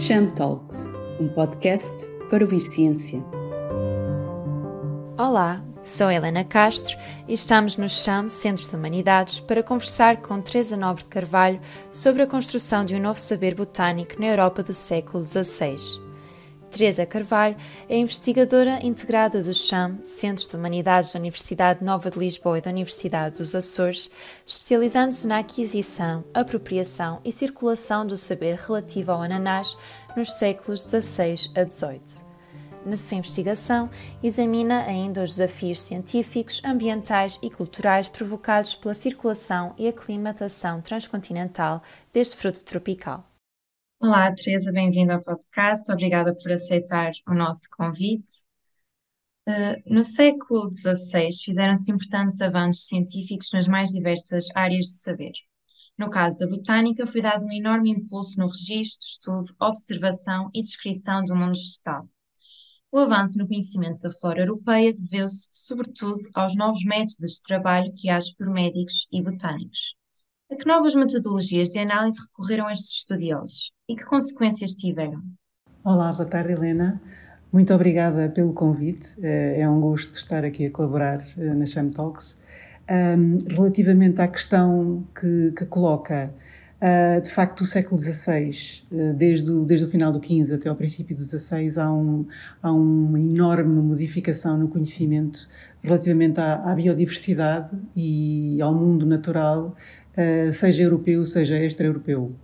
Cham Talks, um podcast para ouvir ciência. Olá, sou Helena Castro e estamos no CHAM Centro de Humanidades para conversar com Teresa Nobre de Carvalho sobre a construção de um novo saber botânico na Europa do século XVI. Teresa Carvalho é investigadora integrada do CHAM, Centro de Humanidades da Universidade Nova de Lisboa e da Universidade dos Açores, especializando-se na aquisição, apropriação e circulação do saber relativo ao ananás nos séculos XVI a XVIII. Na sua investigação, examina ainda os desafios científicos, ambientais e culturais provocados pela circulação e aclimatação transcontinental deste fruto tropical. Olá, Teresa, bem-vinda ao podcast. Obrigada por aceitar o nosso convite. Uh, no século XVI, fizeram-se importantes avanços científicos nas mais diversas áreas de saber. No caso da botânica, foi dado um enorme impulso no registro, estudo, observação e descrição do mundo vegetal. O avanço no conhecimento da flora europeia deveu-se, sobretudo, aos novos métodos de trabalho criados por médicos e botânicos. A que novas metodologias de análise recorreram estes estudiosos e que consequências tiveram? Olá, boa tarde, Helena. Muito obrigada pelo convite. É, é um gosto estar aqui a colaborar eh, na Sham Talks. Relativamente à questão que, que coloca, uh, de facto, do século XVI, uh, desde, o, desde o final do XV até ao princípio do XVI, há, um, há uma enorme modificação no conhecimento relativamente à, à biodiversidade e ao mundo natural eh, seja europeu, seja extra-europeu.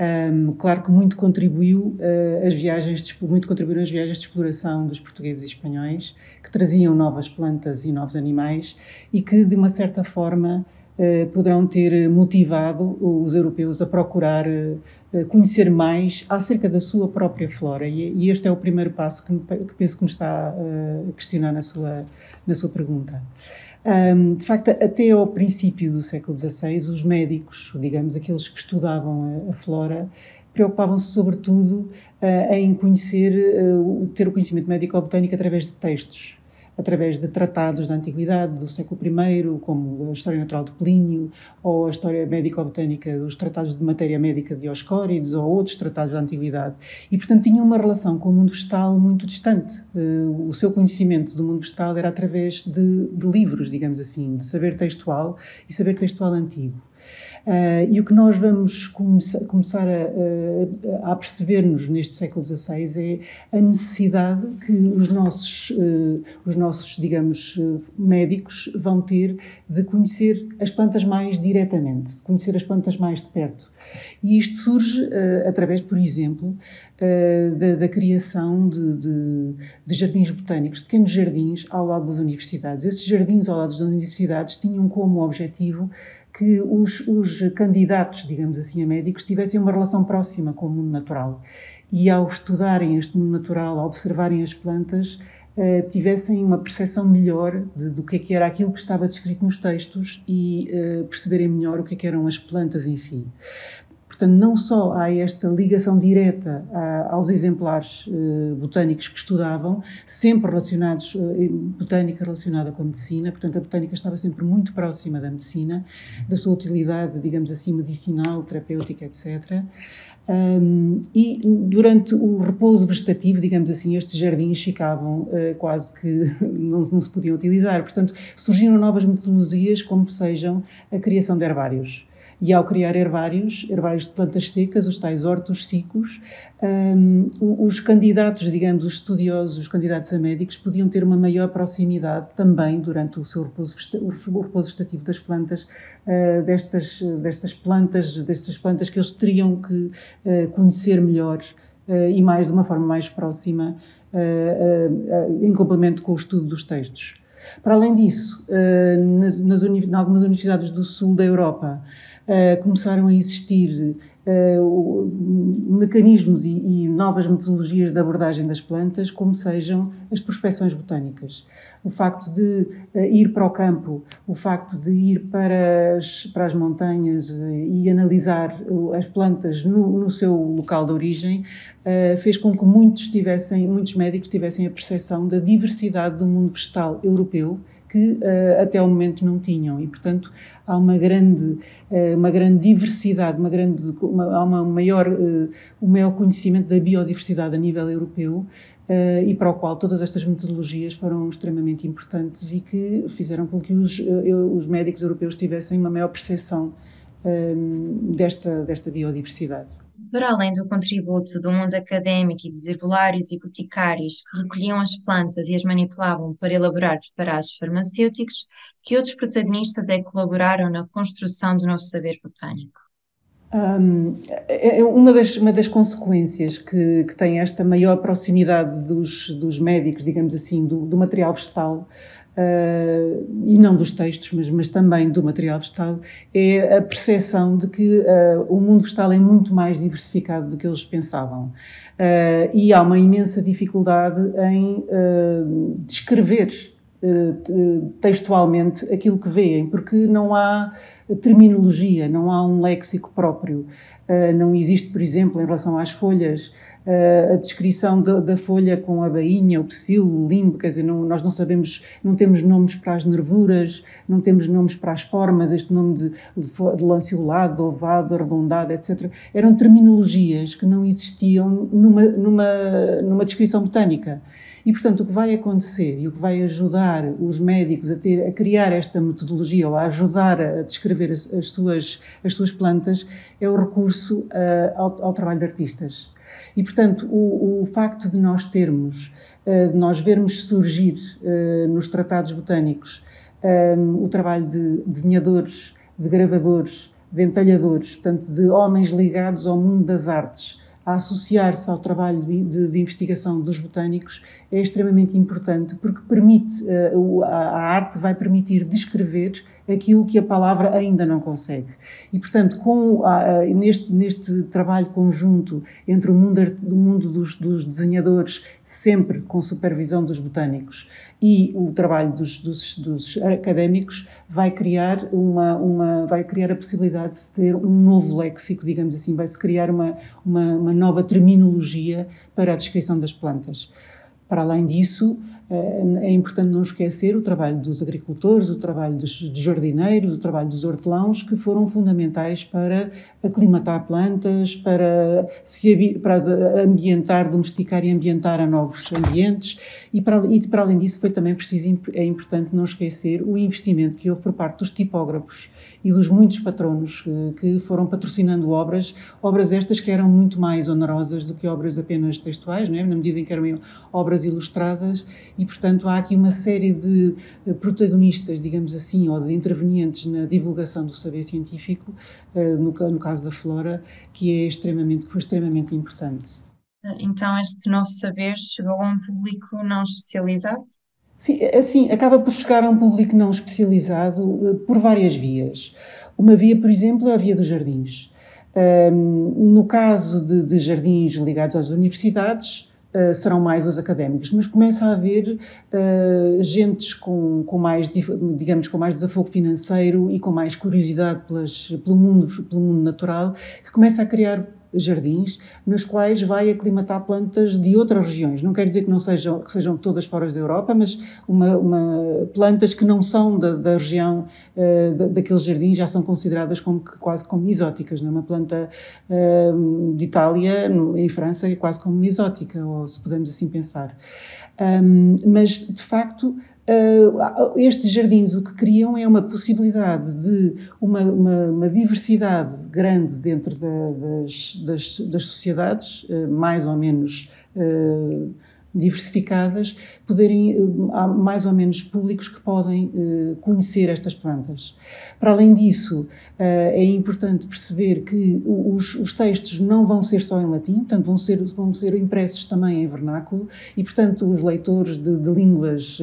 Um, claro que muito contribuiu uh, as viagens de, muito contribuíram as viagens de exploração dos portugueses e espanhóis que traziam novas plantas e novos animais e que de uma certa forma uh, poderão ter motivado os europeus a procurar uh, conhecer mais acerca da sua própria flora e, e este é o primeiro passo que, que penso que me está a questionar na sua na sua pergunta. Um, de facto, até ao princípio do século XVI, os médicos, digamos, aqueles que estudavam a, a flora, preocupavam-se sobretudo uh, em conhecer, uh, ter o conhecimento médico-botânico através de textos através de tratados da Antiguidade, do século I, como a História Natural de Plínio, ou a História Médico-Botânica dos Tratados de Matéria Médica de Dioscórides, ou outros tratados da Antiguidade. E, portanto, tinham uma relação com o mundo vegetal muito distante. Eh, o seu conhecimento do mundo vegetal era através de, de livros, digamos assim, de saber textual e saber textual antigo. Uh, e o que nós vamos come começar a, a, a perceber-nos neste século XVI é a necessidade que os nossos, uh, os nossos, digamos, médicos vão ter de conhecer as plantas mais diretamente, de conhecer as plantas mais de perto. E isto surge através, por exemplo, da, da, criação de, de, de, jardins botânicos, de pequenos jardins ao lado das universidades. Esses jardins ao lado das universidades tinham como objetivo que os, os candidatos, digamos assim, a médicos tivessem uma relação próxima com o mundo natural. E ao estudarem este mundo natural, ao observarem as plantas, Uh, tivessem uma percepção melhor de, do que, é que era aquilo que estava descrito nos textos e uh, perceberem melhor o que, é que eram as plantas em si. Portanto, não só há esta ligação direta aos exemplares uh, botânicos que estudavam, sempre relacionados, uh, botânica relacionada com a medicina, portanto, a botânica estava sempre muito próxima da medicina, da sua utilidade, digamos assim, medicinal, terapêutica, etc. E durante o repouso vegetativo, digamos assim, estes jardins ficavam uh, quase que não, não, se podiam utilizar. Portanto, surgiram novas metodologias, como sejam a criação de herbários e ao criar herbários, herbários de plantas secas, os tais hortos cicos, um, os candidatos, digamos, os estudiosos, os candidatos a médicos, podiam ter uma maior proximidade também durante o seu repouso, o repouso vegetativo das plantas, uh, destas, destas plantas, destas plantas que eles teriam que uh, conhecer melhor uh, e mais de uma forma mais próxima, em complemento com o estudo dos textos. Para além disso, nas, nas, em algumas universidades do sul da Europa, uh, começaram a existir uh, mecanismos e, e, novas metodologias de abordagem das plantas, como sejam as prospecções botânicas. O facto de uh, ir para o campo, o facto de ir para as, para as montanhas e analisar as plantas no, no seu local de origem, fez com que muitos tivessem, muitos médicos tivessem a percepção da diversidade do mundo vegetal europeu que uh, até ao momento não tinham. E, portanto, há uma grande, uh, uma grande diversidade, uma grande, uma, há uma maior, uh, um maior conhecimento da biodiversidade a nível europeu e para o qual todas estas metodologias foram extremamente importantes e que fizeram com que os, os médicos europeus tivessem uma maior percepção desta, desta biodiversidade. Para além do contributo do mundo académico e dos herbolários e boticários que recolhiam as plantas e as manipulavam para elaborar preparados farmacêuticos, que outros protagonistas é que colaboraram na construção do novo saber botânico? Um, é, é uma, das, uma das consequências que, que tem esta maior proximidade dos, dos médicos, digamos assim, do, do material vegetal, Uh, e não dos textos, mas, mas, também do material vegetal, é a percepção de que uh, o mundo vegetal é muito mais diversificado do que eles pensavam. Uh, e há uma imensa dificuldade em descrever textualmente aquilo que veem, porque não há terminologia, não há um léxico próprio. não existe, por exemplo, em relação às folhas, a descrição da, da, folha com a bainha, o psilo, o limbo, quer dizer, não, nós não sabemos, não temos nomes para as nervuras, não temos nomes para as formas, este nome de, de, de lanceolado, ovado, arredondado, etc. Eram terminologias que não existiam numa, numa, numa descrição botânica. E, portanto, o que vai acontecer e o que vai ajudar os médicos a, ter, a criar esta metodologia ou a ajudar a descrever as, as suas, as suas plantas é o recurso uh, ao, ao trabalho de artistas. E, portanto, o, o facto de nós termos, eh, de nós vermos surgir eh, nos tratados botânicos eh, o trabalho de desenhadores, de gravadores, de entalhadores, portanto, de homens ligados ao mundo das artes, a associar-se ao trabalho de, de, investigação dos botânicos é extremamente importante porque permite, a, a arte vai permitir descrever aquilo que a palavra ainda não consegue. E, portanto, com, neste, neste trabalho conjunto entre o mundo, o mundo dos, dos, desenhadores, sempre com supervisão dos botânicos, e o trabalho dos, dos, dos académicos, vai criar, uma, uma, vai criar a possibilidade de ter um novo léxico, digamos assim, vai-se criar uma, uma, uma nova terminologia para a descrição das plantas. Para além disso, é importante não esquecer o trabalho dos agricultores, o trabalho dos jardineiros, o trabalho dos hortelãos, que foram fundamentais para aclimatar plantas, para, se, para ambientar, domesticar e ambientar a novos ambientes. E para, e para além disso, foi também preciso, é importante não esquecer o investimento que houve por parte dos tipógrafos e dos muitos patronos eh, que foram patrocinando obras, obras estas que eram muito mais onerosas do que obras apenas textuais, é? na medida em que eram obras ilustradas e, portanto, há aqui uma série de eh, protagonistas, digamos assim, ou de intervenientes na divulgação do saber científico, eh, no, no caso da Flora, que é extremamente, que foi extremamente importante. Então, este novo saber chegou a um público não especializado? Sim, é assim, acaba por chegar a um público não especializado eh, por várias vias. Uma via, por exemplo, é a via dos jardins. Um, no caso de, de, jardins ligados às universidades, uh, serão mais os académicos, mas começa a haver uh, gentes com, com mais, digamos, com mais desafogo financeiro e com mais curiosidade pelas, pelo, mundo, pelo mundo natural, que começa a criar jardins nos quais vai aclimatar plantas de outras regiões. Não quer dizer que não sejam, que sejam todas fora da Europa, mas uma, uma plantas que não são da, da região uh, da, daqueles jardins já são consideradas como, quase como exóticas. Não? É? Uma planta uh, de Itália, no, em França, é quase como exótica, ou se podemos assim pensar. Um, mas, de facto, Uh, estes jardins o que criam é uma possibilidade de uma, uma, uma diversidade grande dentro da, das, das, das, sociedades, uh, mais ou menos uh, diversificadas, poderem, eh, há mais ou menos públicos que podem eh, conhecer estas plantas. Para além disso, eh, é importante perceber que os, os, textos não vão ser só em latim, portanto, vão ser, vão ser impressos também em vernáculo e, portanto, os leitores de, de línguas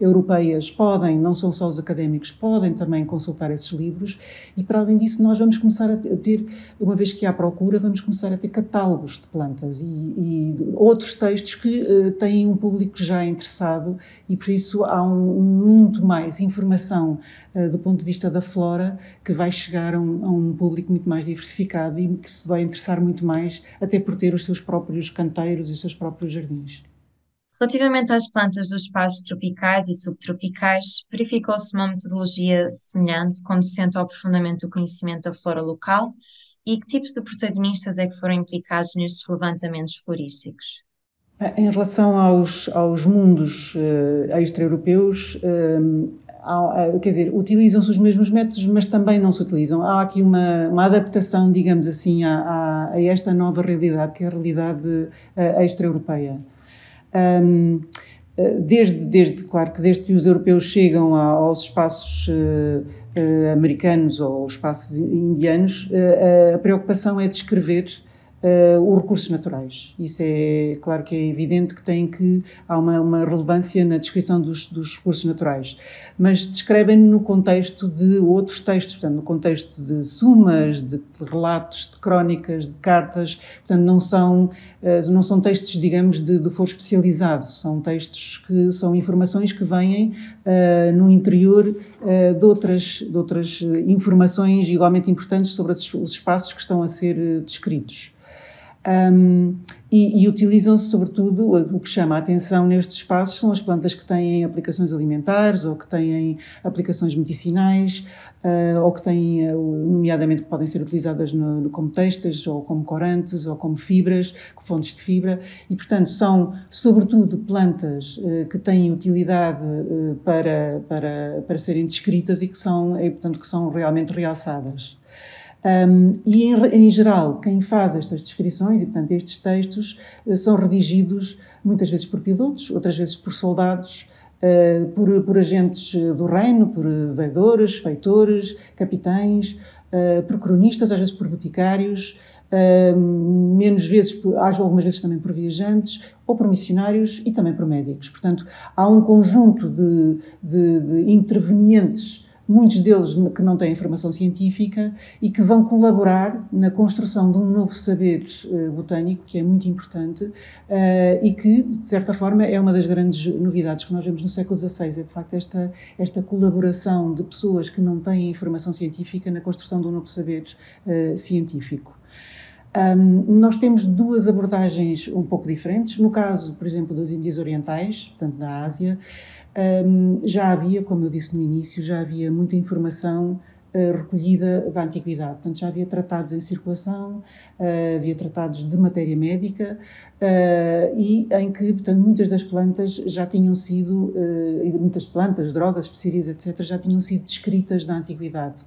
europeias podem, não são só os académicos, podem também consultar esses livros e, para além disso, nós vamos começar a ter, uma vez que há procura, vamos começar a ter catálogos de plantas e, e outros textos que têm um público já interessado e por isso há um, muito mais informação uh, do ponto de vista da flora que vai chegar a um, a um, público muito mais diversificado e que se vai interessar muito mais até por ter os seus próprios canteiros e os seus próprios jardins. Relativamente às plantas dos espaços tropicais e subtropicais, verificou-se uma metodologia semelhante, conducente ao aprofundamento do conhecimento da flora local e que tipos de protagonistas é que foram implicados nestes levantamentos florísticos? Em relação aos, aos mundos uh, extra-europeus, uh, quer dizer, utilizam-se os mesmos métodos, mas também não se utilizam. Há aqui uma, uma adaptação, digamos assim, a, a, esta nova realidade, que é a realidade uh, extra-europeia. Um, desde, desde, claro que desde que os europeus chegam aos espaços americanos ou espaços indianos, a preocupação é descrever uh, os recursos naturais. Isso é claro que é evidente que tem que há uma, uma relevância na descrição dos, dos recursos naturais, mas descrevem no contexto de outros textos, portanto no contexto de sumas, de relatos, de crónicas, de cartas, portanto não são uh, não são textos digamos de, de foro especializado, são textos que são informações que vêm uh, no interior de outras de outras informações igualmente importantes sobre os espaços que estão a ser descritos. Um, e, e utilizam-se, sobretudo, o que chama a atenção nestes espaços são as plantas que têm aplicações alimentares ou que têm aplicações medicinais uh, ou que têm, nomeadamente, que podem ser utilizadas no, como textas ou como corantes ou como fibras, fontes de fibra, e, portanto, são, sobretudo, plantas uh, que têm utilidade uh, para, para, para serem descritas e que são, e, portanto, que são realmente realçadas. Um, e, em, em, geral, quem faz estas descrições, e portanto estes textos, uh, são redigidos muitas vezes por pilotos, outras vezes por soldados, uh, por, por, agentes do reino, por veedores, feitores, capitães, uh, por cronistas, às vezes por boticários, menos vezes, por, algumas vezes também por viajantes, ou por missionários e também por médicos. Portanto, há um conjunto de, de, de intervenientes muitos deles que não têm formação científica e que vão colaborar na construção de um novo saber uh, botânico que é muito importante uh, e que, de certa forma, é uma das grandes novidades que nós vemos no século XVI, é de facto esta, esta colaboração de pessoas que não têm formação científica na construção de um novo saber uh, científico. Um, nós temos duas abordagens um pouco diferentes. No caso, por exemplo, das Índias Orientais, portanto da Ásia, um, já havia, como eu disse no início, já havia muita informação uh, recolhida da antiguidade. Portanto, já havia tratados em circulação, uh, havia tratados de matéria médica uh, e em que, portanto, muitas das plantas já tinham sido, muitas plantas, drogas, especiarias, etc., já tinham sido descritas na antiguidade.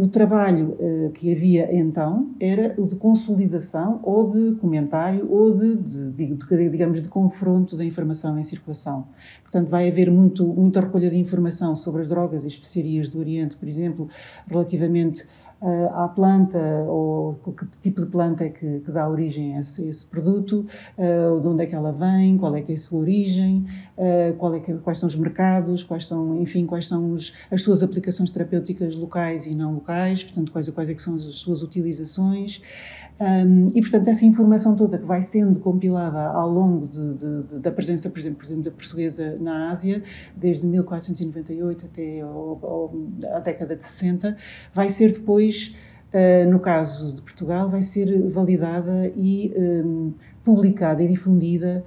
O trabalho uh, que havia então era o de consolidação ou de comentário ou de, de, de, digamos, de confronto da informação em circulação. Portanto, vai haver muito, muita recolha de informação sobre as drogas e especiarias do Oriente, por exemplo, relativamente uh, à planta ou que tipo de planta é que, que dá origem a esse, esse produto, uh, de onde é que ela vem, qual é que é a sua origem, uh, é que, quais são os mercados, quais são, enfim, quais são os, as suas aplicações terapêuticas locais e não locais, portanto, quais, quais é que são as suas utilizações. Um, e, portanto, essa informação toda que vai sendo compilada ao longo de, de, de, da presença, por exemplo, por exemplo, da portuguesa na Ásia, desde 1498 até ao, ao, a década de 60, vai ser depois, uh, no caso de Portugal, vai ser validada e um, publicada e difundida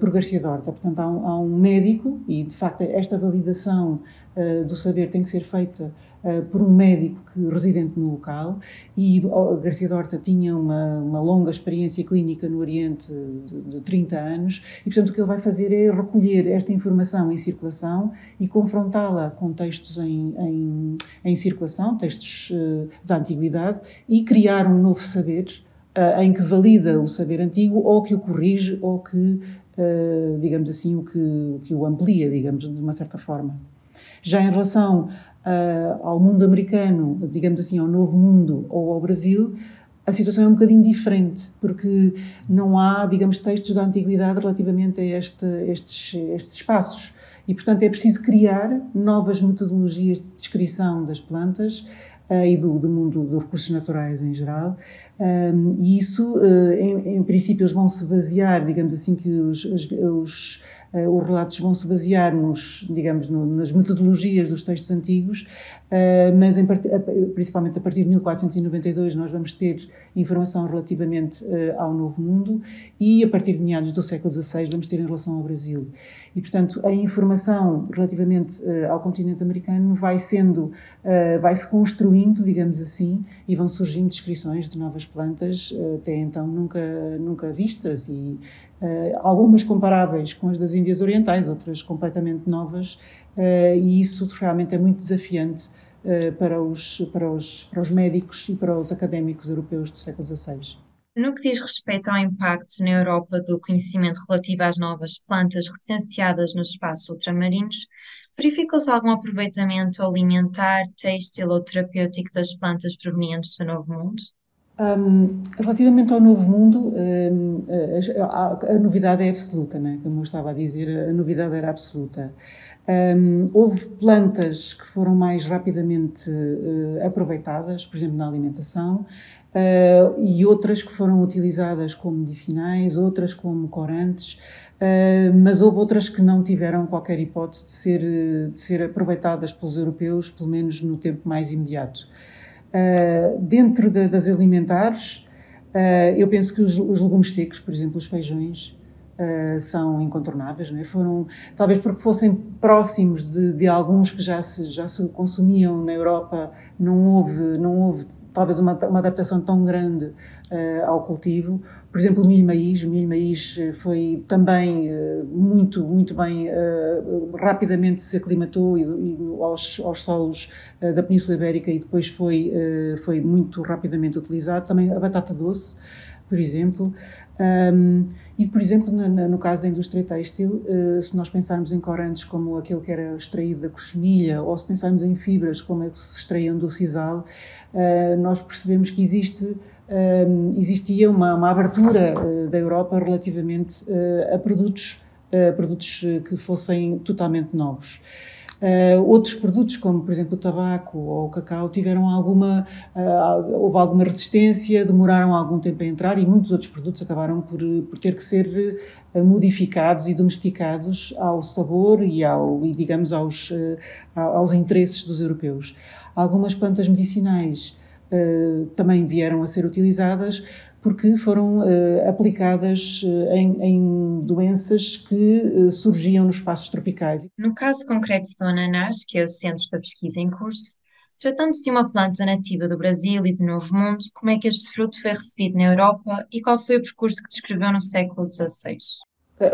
por Garcia Dorta. Portanto, há um, há um, médico, e de facto esta validação uh, do saber tem que ser feita uh, por um médico que, residente no local, e Garcia Dorta tinha uma, uma longa experiência clínica no Oriente de, de 30 anos, e portanto o que ele vai fazer é recolher esta informação em circulação e confrontá-la com textos em, em, em circulação, textos da antiguidade, e criar um novo saber uh, em que valida o saber antigo ou que o corrige ou que, uh, digamos assim, o que, que o amplia, digamos, de uma certa forma. Já em relação uh, ao mundo americano, digamos assim, ao novo mundo ou ao Brasil, a situação é um bocadinho diferente, porque não há, digamos, textos da antiguidade relativamente a este, estes, estes espaços. E, portanto, é preciso criar novas metodologias de descrição das plantas e do, do, mundo dos recursos naturais em geral. Um, e isso, uh, em, em, princípio, eles vão se basear, digamos assim, que os, os, os relatos vão se basear nos, digamos, no, nas metodologias dos textos antigos, uh, mas em, principalmente a partir de 1492 nós vamos ter informação relativamente ao Novo Mundo e a partir de meados do século XVI vamos ter em relação ao Brasil. E, portanto, a informação relativamente ao continente americano vai sendo, vai se construindo, digamos assim, e vão surgindo descrições de novas plantas até então nunca, nunca vistas e algumas comparáveis com as das Índias Orientais, outras completamente novas, uh, e isso realmente é muito desafiante uh, para, os, para, os, para os médicos e para os académicos europeus do século XVI. No que diz respeito ao impacto na Europa do conhecimento relativo às novas plantas recenseadas nos espaços ultramarinos, verificou-se algum aproveitamento alimentar, têxtil ou terapêutico das plantas provenientes do Novo Mundo? Um, relativamente ao novo mundo, um, a, a, a, novidade é absoluta, né? como eu estava a dizer, a novidade era absoluta. Um, houve plantas que foram mais rapidamente uh, aproveitadas, por exemplo, na alimentação, uh, e outras que foram utilizadas como medicinais, outras como corantes, uh, mas houve outras que não tiveram qualquer hipótese de ser, de ser aproveitadas pelos europeus, pelo menos no tempo mais imediato. Uh, dentro de, das alimentares, uh, eu penso que os, os, legumes secos, por exemplo, os feijões, uh, são incontornáveis. Não é? Foram, talvez porque fossem próximos de, de, alguns que já se, já se consumiam na Europa, não houve, não houve talvez uma, uma adaptação tão grande ao cultivo. Por exemplo, o milho maíz, o milho maíz eh, foi também uh, muito, muito bem, uh, rapidamente se aclimatou e, e aos, aos, solos uh, da Península Ibérica e depois foi, foi muito rapidamente utilizado. Também a batata doce, por exemplo. Um, e, por exemplo, no, no, caso da indústria têxtil, se nós pensarmos em corantes como aquele que era extraído da cochonilha, ou se pensarmos em fibras como é que se extraíam do sisal, nós percebemos que existe existia uma, uma abertura uh, da Europa relativamente uh, a produtos, uh, produtos que fossem totalmente novos. Uh, outros produtos, como por exemplo o tabaco ou o cacau, tiveram alguma, uh, houve alguma resistência, demoraram algum tempo a entrar e muitos outros produtos acabaram por, por ter que ser uh, modificados e domesticados ao sabor e, ao, e digamos, aos, aos interesses dos europeus. Algumas plantas medicinais uh, também vieram a ser utilizadas porque foram uh, aplicadas uh, em, em, doenças que surgiam nos espaços tropicais. No caso concreto do ananás, que é o centro da pesquisa em curso, tratando-se de uma planta nativa do Brasil e do Novo Mundo, como é que este fruto foi recebido na Europa e qual foi o percurso que descreveu no século XVI?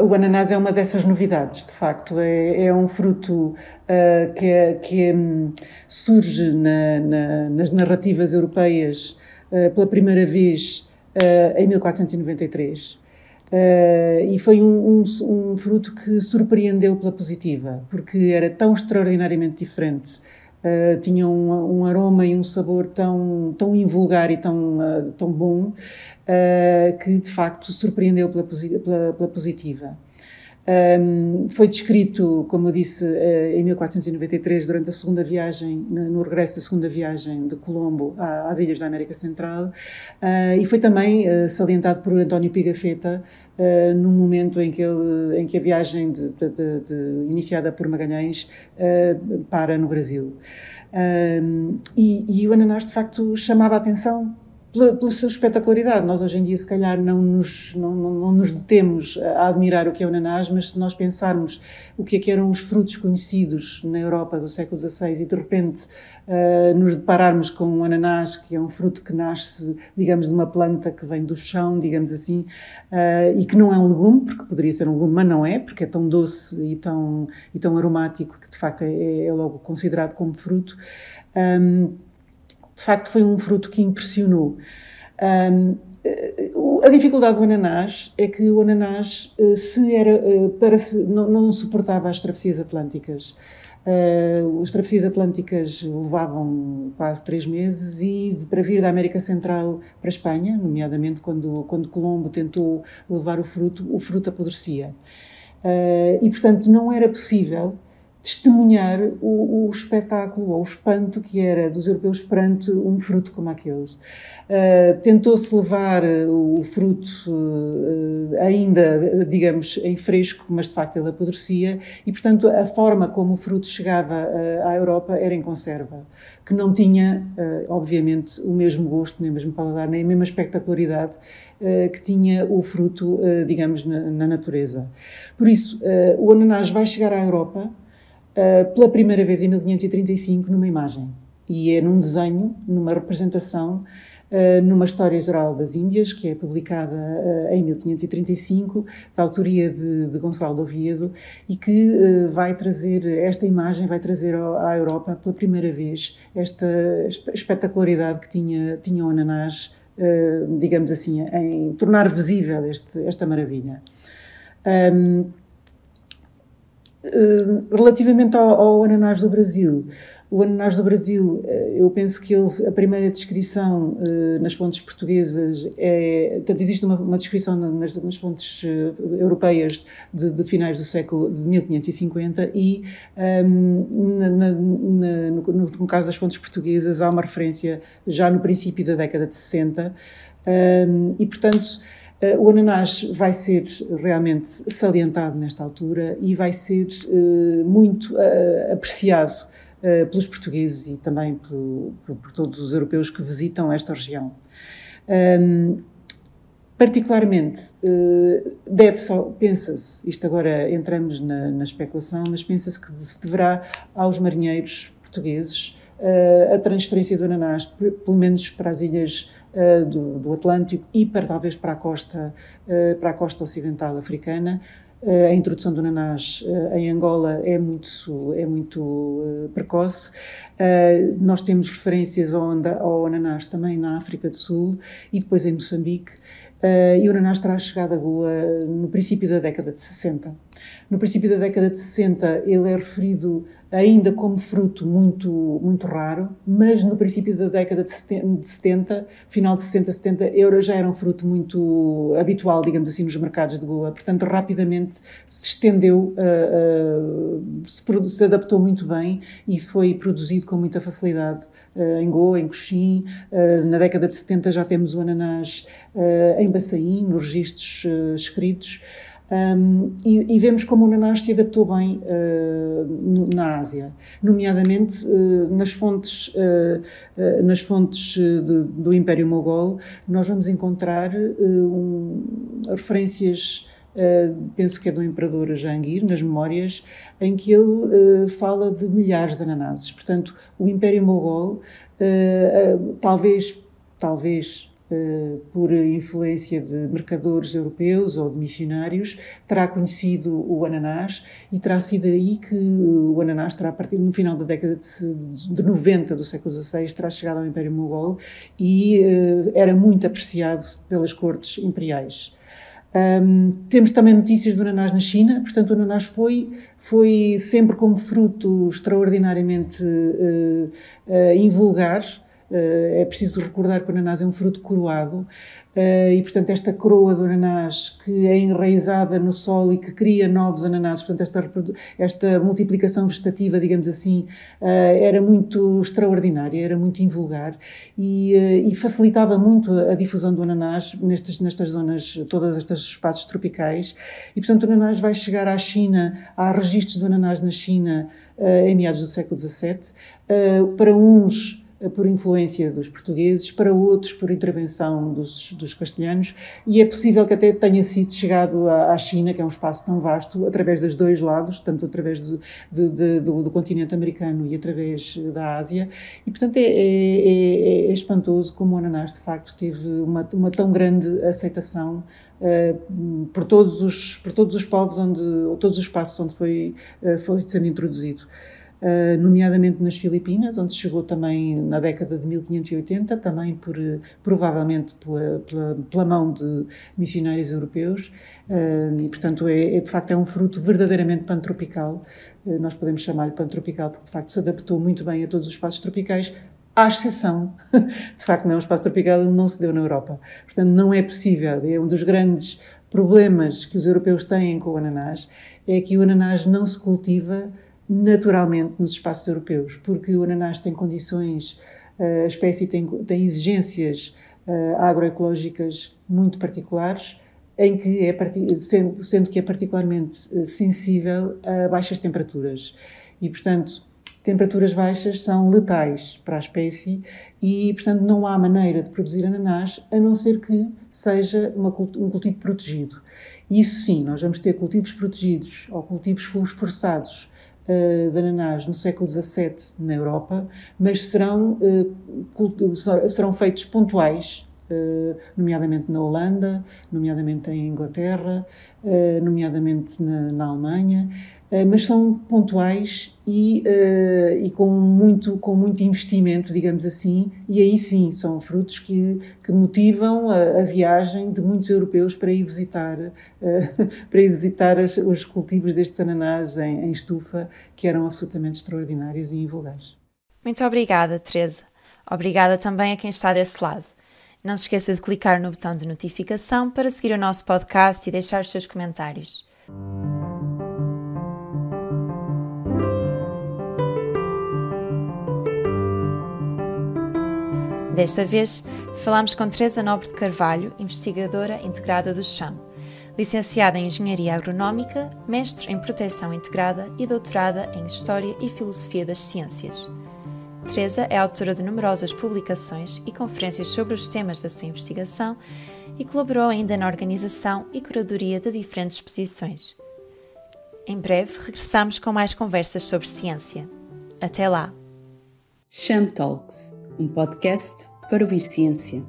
O ananás é uma dessas novidades, de facto. É, é um fruto uh, que, é, que um, surge na, na, nas narrativas europeias uh, pela primeira vez uh, em 1493. e foi um, um, um, fruto que surpreendeu pela positiva, porque era tão extraordinariamente diferente Uh, tinha um, um, aroma e um sabor tão, tão invulgar e tão, uh, tão bom uh, que de facto surpreendeu pela, pela, pela positiva. Um, foi descrito, como eu disse, em 1493, durante a segunda viagem, no regresso da segunda viagem de Colombo às ilhas da América Central, e foi também salientado por António Pigafetta uh, no momento em que, ele, em que a viagem de, de, de, iniciada por Magalhães uh, para no Brasil. Uh, e, e, o ananás, de facto, chamava a atenção pela, pela sua espetacularidade. Nós hoje em dia, se calhar, não nos, não, não, não, nos detemos a admirar o que é o ananás, mas se nós pensarmos o que é que eram os frutos conhecidos na Europa do século XVI e de repente uh, nos depararmos com um ananás, que é um fruto que nasce, digamos, de uma planta que vem do chão, digamos assim, uh, e que não é um legume, porque poderia ser um legume, mas não é, porque é tão doce e tão, e tão aromático que de facto é, é logo considerado como fruto. Um, de facto foi um fruto que impressionou. Um, a dificuldade do ananás é que o ananás eh, se era eh, para não, não, suportava as travessias atlânticas. Uh, as travessias atlânticas levavam quase três meses e para vir da América Central para a Espanha, nomeadamente quando, quando Colombo tentou levar o fruto, o fruto apodrecia. Uh, e, portanto, não era possível testemunhar o, o, espetáculo ou o espanto que era dos europeus perante um fruto como aqueles. Uh, Tentou-se levar o, o fruto uh, ainda, digamos, em fresco, mas de facto ele apodrecia, e portanto a forma como o fruto chegava uh, à Europa era em conserva, que não tinha, obviamente, o mesmo gosto, nem o mesmo paladar, nem a mesma espectacularidade que tinha o fruto, digamos, na, na natureza. Por isso, o ananás vai chegar à Europa uh, pela primeira vez em 1535 numa imagem. E é num desenho, numa representação, uh, numa História Geral das Índias, que é publicada uh, em 1535, da autoria de, de Gonçalo de Oviedo, e que vai trazer, esta imagem vai trazer à Europa pela primeira vez esta espetacularidade que tinha, tinha o ananás, digamos assim, em tornar visível este, esta maravilha. Um, eh, relativamente ao, ao, ananás do Brasil, o ananás do Brasil, eh, eu penso que eles, a primeira descrição uh, nas fontes portuguesas é. Portanto, existe uma, uma descrição nas, nas fontes europeias de, de, finais do século de 1550 e, um, ehm, na, na, no, no, caso das fontes portuguesas, há uma referência já no princípio da década de 60 um, ehm, e, portanto. Uh, o ananás vai ser realmente salientado nesta altura e vai ser uh, muito uh, apreciado pelos portugueses e também por, todos os europeus que visitam esta região. Particularmente, deve só, pensa-se, isto agora entramos na, na especulação, mas pensa-se que se deverá aos marinheiros portugueses a transferência do ananás, pelo menos para as ilhas uh, do, do, Atlântico e para talvez para a costa, uh, para a costa ocidental africana. Uh, a introdução do ananás em Angola é muito, é muito precoce. nós temos referências ao, ao também na África do Sul e depois em Moçambique. E o ananás terá chegado a Goa no princípio da década de 60. No princípio da década de 60, ele é referido ainda como fruto muito, muito raro, mas no princípio da década de 70, final de 60, 70, euros já era um fruto muito habitual, digamos assim, nos mercados de Goa. Portanto, rapidamente se estendeu, uh, uh, se, adaptou muito bem e foi produzido com muita facilidade uh, em Goa, em Coxim. na década de 70 já temos o ananás em Baçaim, nos registros escritos. Um, e, e, vemos como o ananás se adaptou bem uh, no, na Ásia, nomeadamente uh, nas fontes, uh, nas fontes de, do Império Mogol, nós vamos encontrar um, referências Uh, penso que é do imperador Jahangir, nas memórias, em que ele uh, fala de milhares de ananases. Portanto, o Império Mogol, uh, talvez, talvez por influência de mercadores europeus ou de missionários, terá conhecido o ananás e terá sido aí que o ananás terá, a partir no final da década de, de 90 do século XVI, terá chegado ao Império Mogol e uh, era muito apreciado pelas cortes imperiais. Um, temos também notícias do ananás na China, portanto, o ananás foi, foi sempre como fruto extraordinariamente uh, uh, invulgar, eh, é preciso recordar que o ananás é um fruto coroado eh, e, portanto, esta coroa do ananás que é enraizada no solo e que cria novos ananases, portanto, esta, esta multiplicação vegetativa, digamos assim, eh, era muito extraordinária, era muito invulgar e, e facilitava muito a difusão do ananás nestas, nestas zonas, todas estas espaços tropicais. E, portanto, o ananás vai chegar à China, há registros do ananás na China em meados do século XVII. Para uns, eh, por influência dos portugueses, para outros por intervenção dos, dos, castelhanos, e é possível que até tenha sido chegado à, à, China, que é um espaço tão vasto, através dos dois lados, tanto através do, do, do, do continente americano e através da Ásia, e portanto é, é, é, é espantoso como o ananás de facto teve uma, uma tão grande aceitação Uh, por todos os por todos os povos onde todos os espaços onde foi uh, foi sendo introduzido uh, nomeadamente nas Filipinas, onde chegou também na década de 1580, também por, provavelmente pela, pela, pela mão de missionários europeus, uh, e portanto é, é, de facto é um fruto verdadeiramente pantropical, nós podemos chamar-lhe pantropical porque de facto se adaptou muito bem a todos os espaços tropicais, à exceção, de facto não é um espaço tropical, ele não se deu na Europa. Portanto, não é possível, é um dos grandes problemas que os europeus têm com o ananás, é que o ananás não se cultiva naturalmente nos espaços europeus, porque o ananás tem condições, a espécie tem, tem exigências agroecológicas muito particulares, em que é, sendo, sendo que é particularmente sensível a baixas temperaturas. E, portanto, temperaturas baixas são letais para a espécie e, portanto, não há maneira de produzir ananás a não ser que seja uma, um cultivo protegido. Isso sim, nós vamos ter cultivos protegidos ou cultivos forçados uh, de ananás no século XVII na Europa, mas serão, uh, serão feitos pontuais Uh, nomeadamente na Holanda, nomeadamente em Inglaterra, nomeadamente na, na Alemanha, mas são pontuais e, e, com, muito, com muito investimento, digamos assim, e aí sim são frutos que, que motivam a, a viagem de muitos europeus para ir visitar, para ir visitar as, os cultivos destes ananás em, em estufa, que eram absolutamente extraordinários e invulgares. Muito obrigada, Teresa. Obrigada também a quem está desse lado. Não se esqueça de clicar no botão de notificação para seguir o nosso podcast e deixar os seus comentários. Desta vez, falamos com Teresa Nobre de Carvalho, investigadora integrada do CHAM, licenciada em Engenharia Agronómica, mestre em Proteção Integrada e doutorada em História e Filosofia das Ciências. Teresa é autora de numerosas publicações e conferências sobre os temas da sua investigação e colaborou ainda na organização e curadoria de diferentes exposições. Em breve regressamos com mais conversas sobre ciência. Até lá! Cham Talks, um podcast para ouvir ciência.